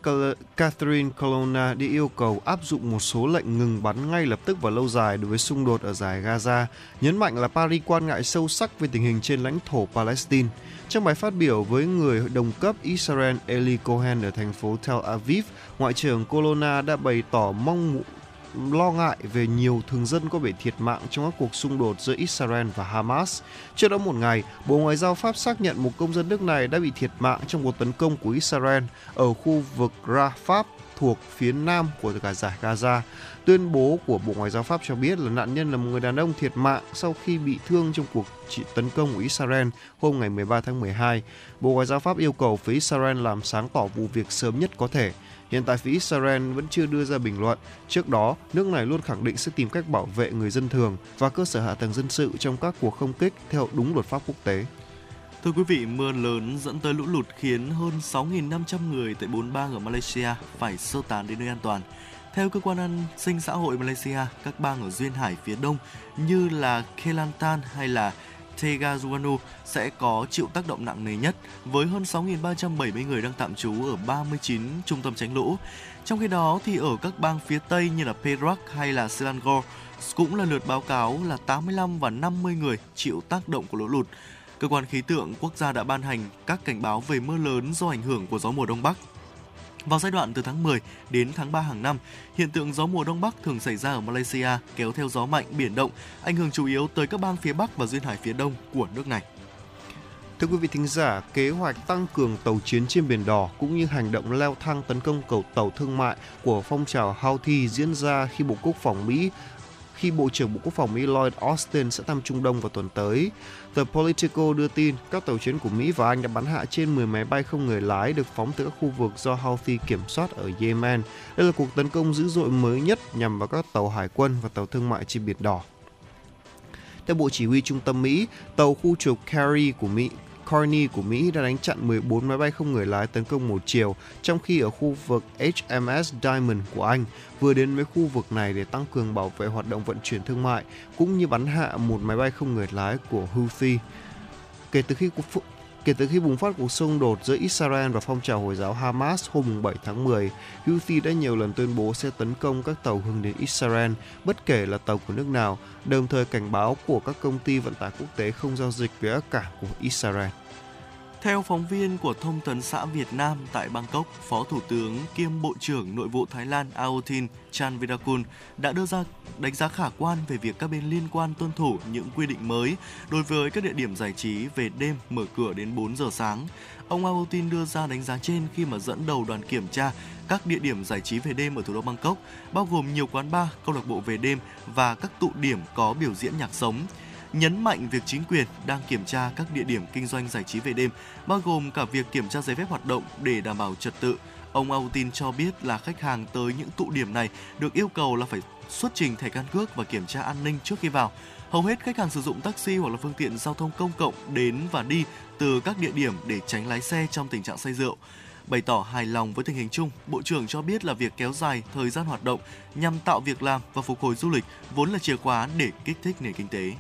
Catherine Colonna đã yêu cầu áp dụng một số lệnh ngừng bắn ngay lập tức và lâu dài đối với xung đột ở giải Gaza, nhấn mạnh là Paris quan ngại sâu sắc về tình hình trên lãnh thổ Palestine. Trong bài phát biểu với người đồng cấp Israel Eli Cohen ở thành phố Tel Aviv, Ngoại trưởng Colonna đã bày tỏ mong lo ngại về nhiều thường dân có bị thiệt mạng trong các cuộc xung đột giữa Israel và Hamas. Trước đó một ngày, Bộ Ngoại giao Pháp xác nhận một công dân nước này đã bị thiệt mạng trong cuộc tấn công của Israel ở khu vực Rafah thuộc phía nam của cả giải Gaza. Tuyên bố của Bộ Ngoại giao Pháp cho biết là nạn nhân là một người đàn ông thiệt mạng sau khi bị thương trong cuộc tấn công của Israel hôm ngày 13 tháng 12. Bộ Ngoại giao Pháp yêu cầu phía Israel làm sáng tỏ vụ việc sớm nhất có thể. Hiện tại phía Israel vẫn chưa đưa ra bình luận. Trước đó, nước này luôn khẳng định sẽ tìm cách bảo vệ người dân thường và cơ sở hạ tầng dân sự trong các cuộc không kích theo đúng luật pháp quốc tế. Thưa quý vị, mưa lớn dẫn tới lũ lụt khiến hơn 6.500 người tại bốn bang ở Malaysia phải sơ tán đến nơi an toàn. Theo cơ quan an sinh xã hội Malaysia, các bang ở duyên hải phía đông như là Kelantan hay là Terengganu sẽ có chịu tác động nặng nề nhất với hơn 6.370 người đang tạm trú ở 39 trung tâm tránh lũ. Trong khi đó thì ở các bang phía Tây như là Perak hay là Selangor cũng là lượt báo cáo là 85 và 50 người chịu tác động của lũ lụt. Cơ quan khí tượng quốc gia đã ban hành các cảnh báo về mưa lớn do ảnh hưởng của gió mùa đông bắc vào giai đoạn từ tháng 10 đến tháng 3 hàng năm, hiện tượng gió mùa đông bắc thường xảy ra ở Malaysia kéo theo gió mạnh biển động, ảnh hưởng chủ yếu tới các bang phía Bắc và duyên hải phía Đông của nước này. Thưa quý vị thính giả, kế hoạch tăng cường tàu chiến trên biển đỏ cũng như hành động leo thang tấn công cầu tàu thương mại của phong trào Houthi diễn ra khi Bộ Quốc phòng Mỹ khi Bộ trưởng Bộ Quốc phòng Mỹ Lloyd Austin sẽ thăm Trung Đông vào tuần tới. The Politico đưa tin các tàu chiến của Mỹ và Anh đã bắn hạ trên 10 máy bay không người lái được phóng từ các khu vực do Houthi kiểm soát ở Yemen. Đây là cuộc tấn công dữ dội mới nhất nhằm vào các tàu hải quân và tàu thương mại trên Biển Đỏ. Theo Bộ Chỉ huy Trung tâm Mỹ, tàu khu trục Carey của Mỹ Carney của Mỹ đã đánh chặn 14 máy bay không người lái tấn công một chiều, trong khi ở khu vực HMS Diamond của Anh vừa đến với khu vực này để tăng cường bảo vệ hoạt động vận chuyển thương mại, cũng như bắn hạ một máy bay không người lái của Houthi. Kể từ khi Kể từ khi bùng phát cuộc xung đột giữa Israel và phong trào Hồi giáo Hamas hôm 7 tháng 10, Houthi đã nhiều lần tuyên bố sẽ tấn công các tàu hướng đến Israel, bất kể là tàu của nước nào, đồng thời cảnh báo của các công ty vận tải quốc tế không giao dịch với các cảng của Israel. Theo phóng viên của Thông tấn xã Việt Nam tại Bangkok, Phó Thủ tướng kiêm Bộ trưởng Nội vụ Thái Lan Aotin Chanvirakul đã đưa ra đánh giá khả quan về việc các bên liên quan tuân thủ những quy định mới đối với các địa điểm giải trí về đêm mở cửa đến 4 giờ sáng. Ông Aotin đưa ra đánh giá trên khi mà dẫn đầu đoàn kiểm tra các địa điểm giải trí về đêm ở thủ đô Bangkok, bao gồm nhiều quán bar, câu lạc bộ về đêm và các tụ điểm có biểu diễn nhạc sống nhấn mạnh việc chính quyền đang kiểm tra các địa điểm kinh doanh giải trí về đêm, bao gồm cả việc kiểm tra giấy phép hoạt động để đảm bảo trật tự. Ông Autin cho biết là khách hàng tới những tụ điểm này được yêu cầu là phải xuất trình thẻ căn cước và kiểm tra an ninh trước khi vào. Hầu hết khách hàng sử dụng taxi hoặc là phương tiện giao thông công cộng đến và đi từ các địa điểm để tránh lái xe trong tình trạng say rượu. Bày tỏ hài lòng với tình hình chung, Bộ trưởng cho biết là việc kéo dài thời gian hoạt động nhằm tạo việc làm và phục hồi du lịch vốn là chìa khóa để kích thích nền kinh tế.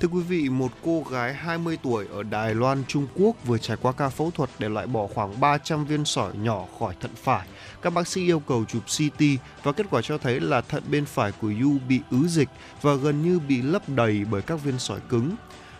Thưa quý vị, một cô gái 20 tuổi ở Đài Loan, Trung Quốc vừa trải qua ca phẫu thuật để loại bỏ khoảng 300 viên sỏi nhỏ khỏi thận phải. Các bác sĩ yêu cầu chụp CT và kết quả cho thấy là thận bên phải của Yu bị ứ dịch và gần như bị lấp đầy bởi các viên sỏi cứng.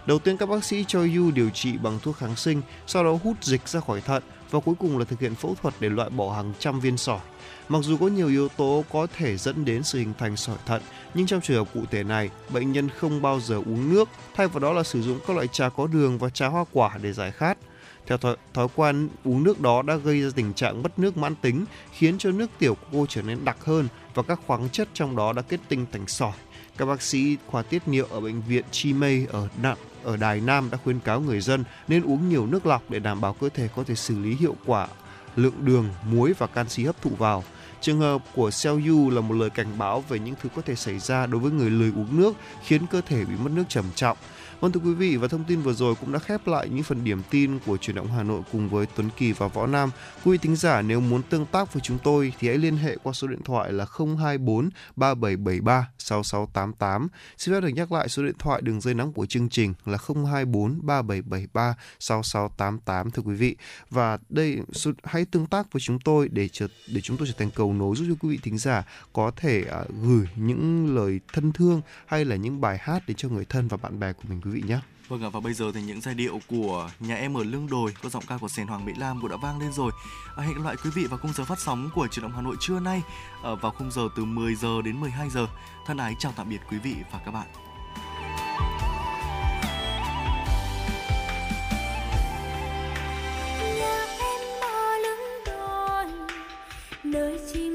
Đầu tiên các bác sĩ cho Yu điều trị bằng thuốc kháng sinh, sau đó hút dịch ra khỏi thận và cuối cùng là thực hiện phẫu thuật để loại bỏ hàng trăm viên sỏi. Mặc dù có nhiều yếu tố có thể dẫn đến sự hình thành sỏi thận, nhưng trong trường hợp cụ thể này, bệnh nhân không bao giờ uống nước, thay vào đó là sử dụng các loại trà có đường và trà hoa quả để giải khát. Theo thói, thói quen uống nước đó đã gây ra tình trạng mất nước mãn tính, khiến cho nước tiểu của cô trở nên đặc hơn và các khoáng chất trong đó đã kết tinh thành sỏi. Các bác sĩ khoa tiết niệu ở bệnh viện Chi Mây ở Nặng ở Đài Nam đã khuyến cáo người dân nên uống nhiều nước lọc để đảm bảo cơ thể có thể xử lý hiệu quả lượng đường, muối và canxi hấp thụ vào. Trường hợp của Yu là một lời cảnh báo về những thứ có thể xảy ra đối với người lười uống nước, khiến cơ thể bị mất nước trầm trọng. Vâng thưa quý vị và thông tin vừa rồi cũng đã khép lại những phần điểm tin của truyền động Hà Nội cùng với Tuấn Kỳ và Võ Nam. Quý vị thính giả nếu muốn tương tác với chúng tôi thì hãy liên hệ qua số điện thoại là 024 3773 6688. Xin phép được nhắc lại số điện thoại đường dây nóng của chương trình là 024 3773 6688 thưa quý vị. Và đây hãy tương tác với chúng tôi để trở, để chúng tôi trở thành cầu nối giúp cho quý vị thính giả có thể uh, gửi những lời thân thương hay là những bài hát đến cho người thân và bạn bè của mình quý vị nhé. Vâng ạ, và bây giờ thì những giai điệu của nhà em ở lưng đồi có giọng ca của Sền Hoàng Mỹ Lam cũng đã vang lên rồi. À, hẹn loại quý vị vào khung giờ phát sóng của Truyền động Hà Nội trưa nay ở vào khung giờ từ 10 giờ đến 12 giờ. Thân ái chào tạm biệt quý vị và các bạn. Nhà em ở lưng đồi nơi chi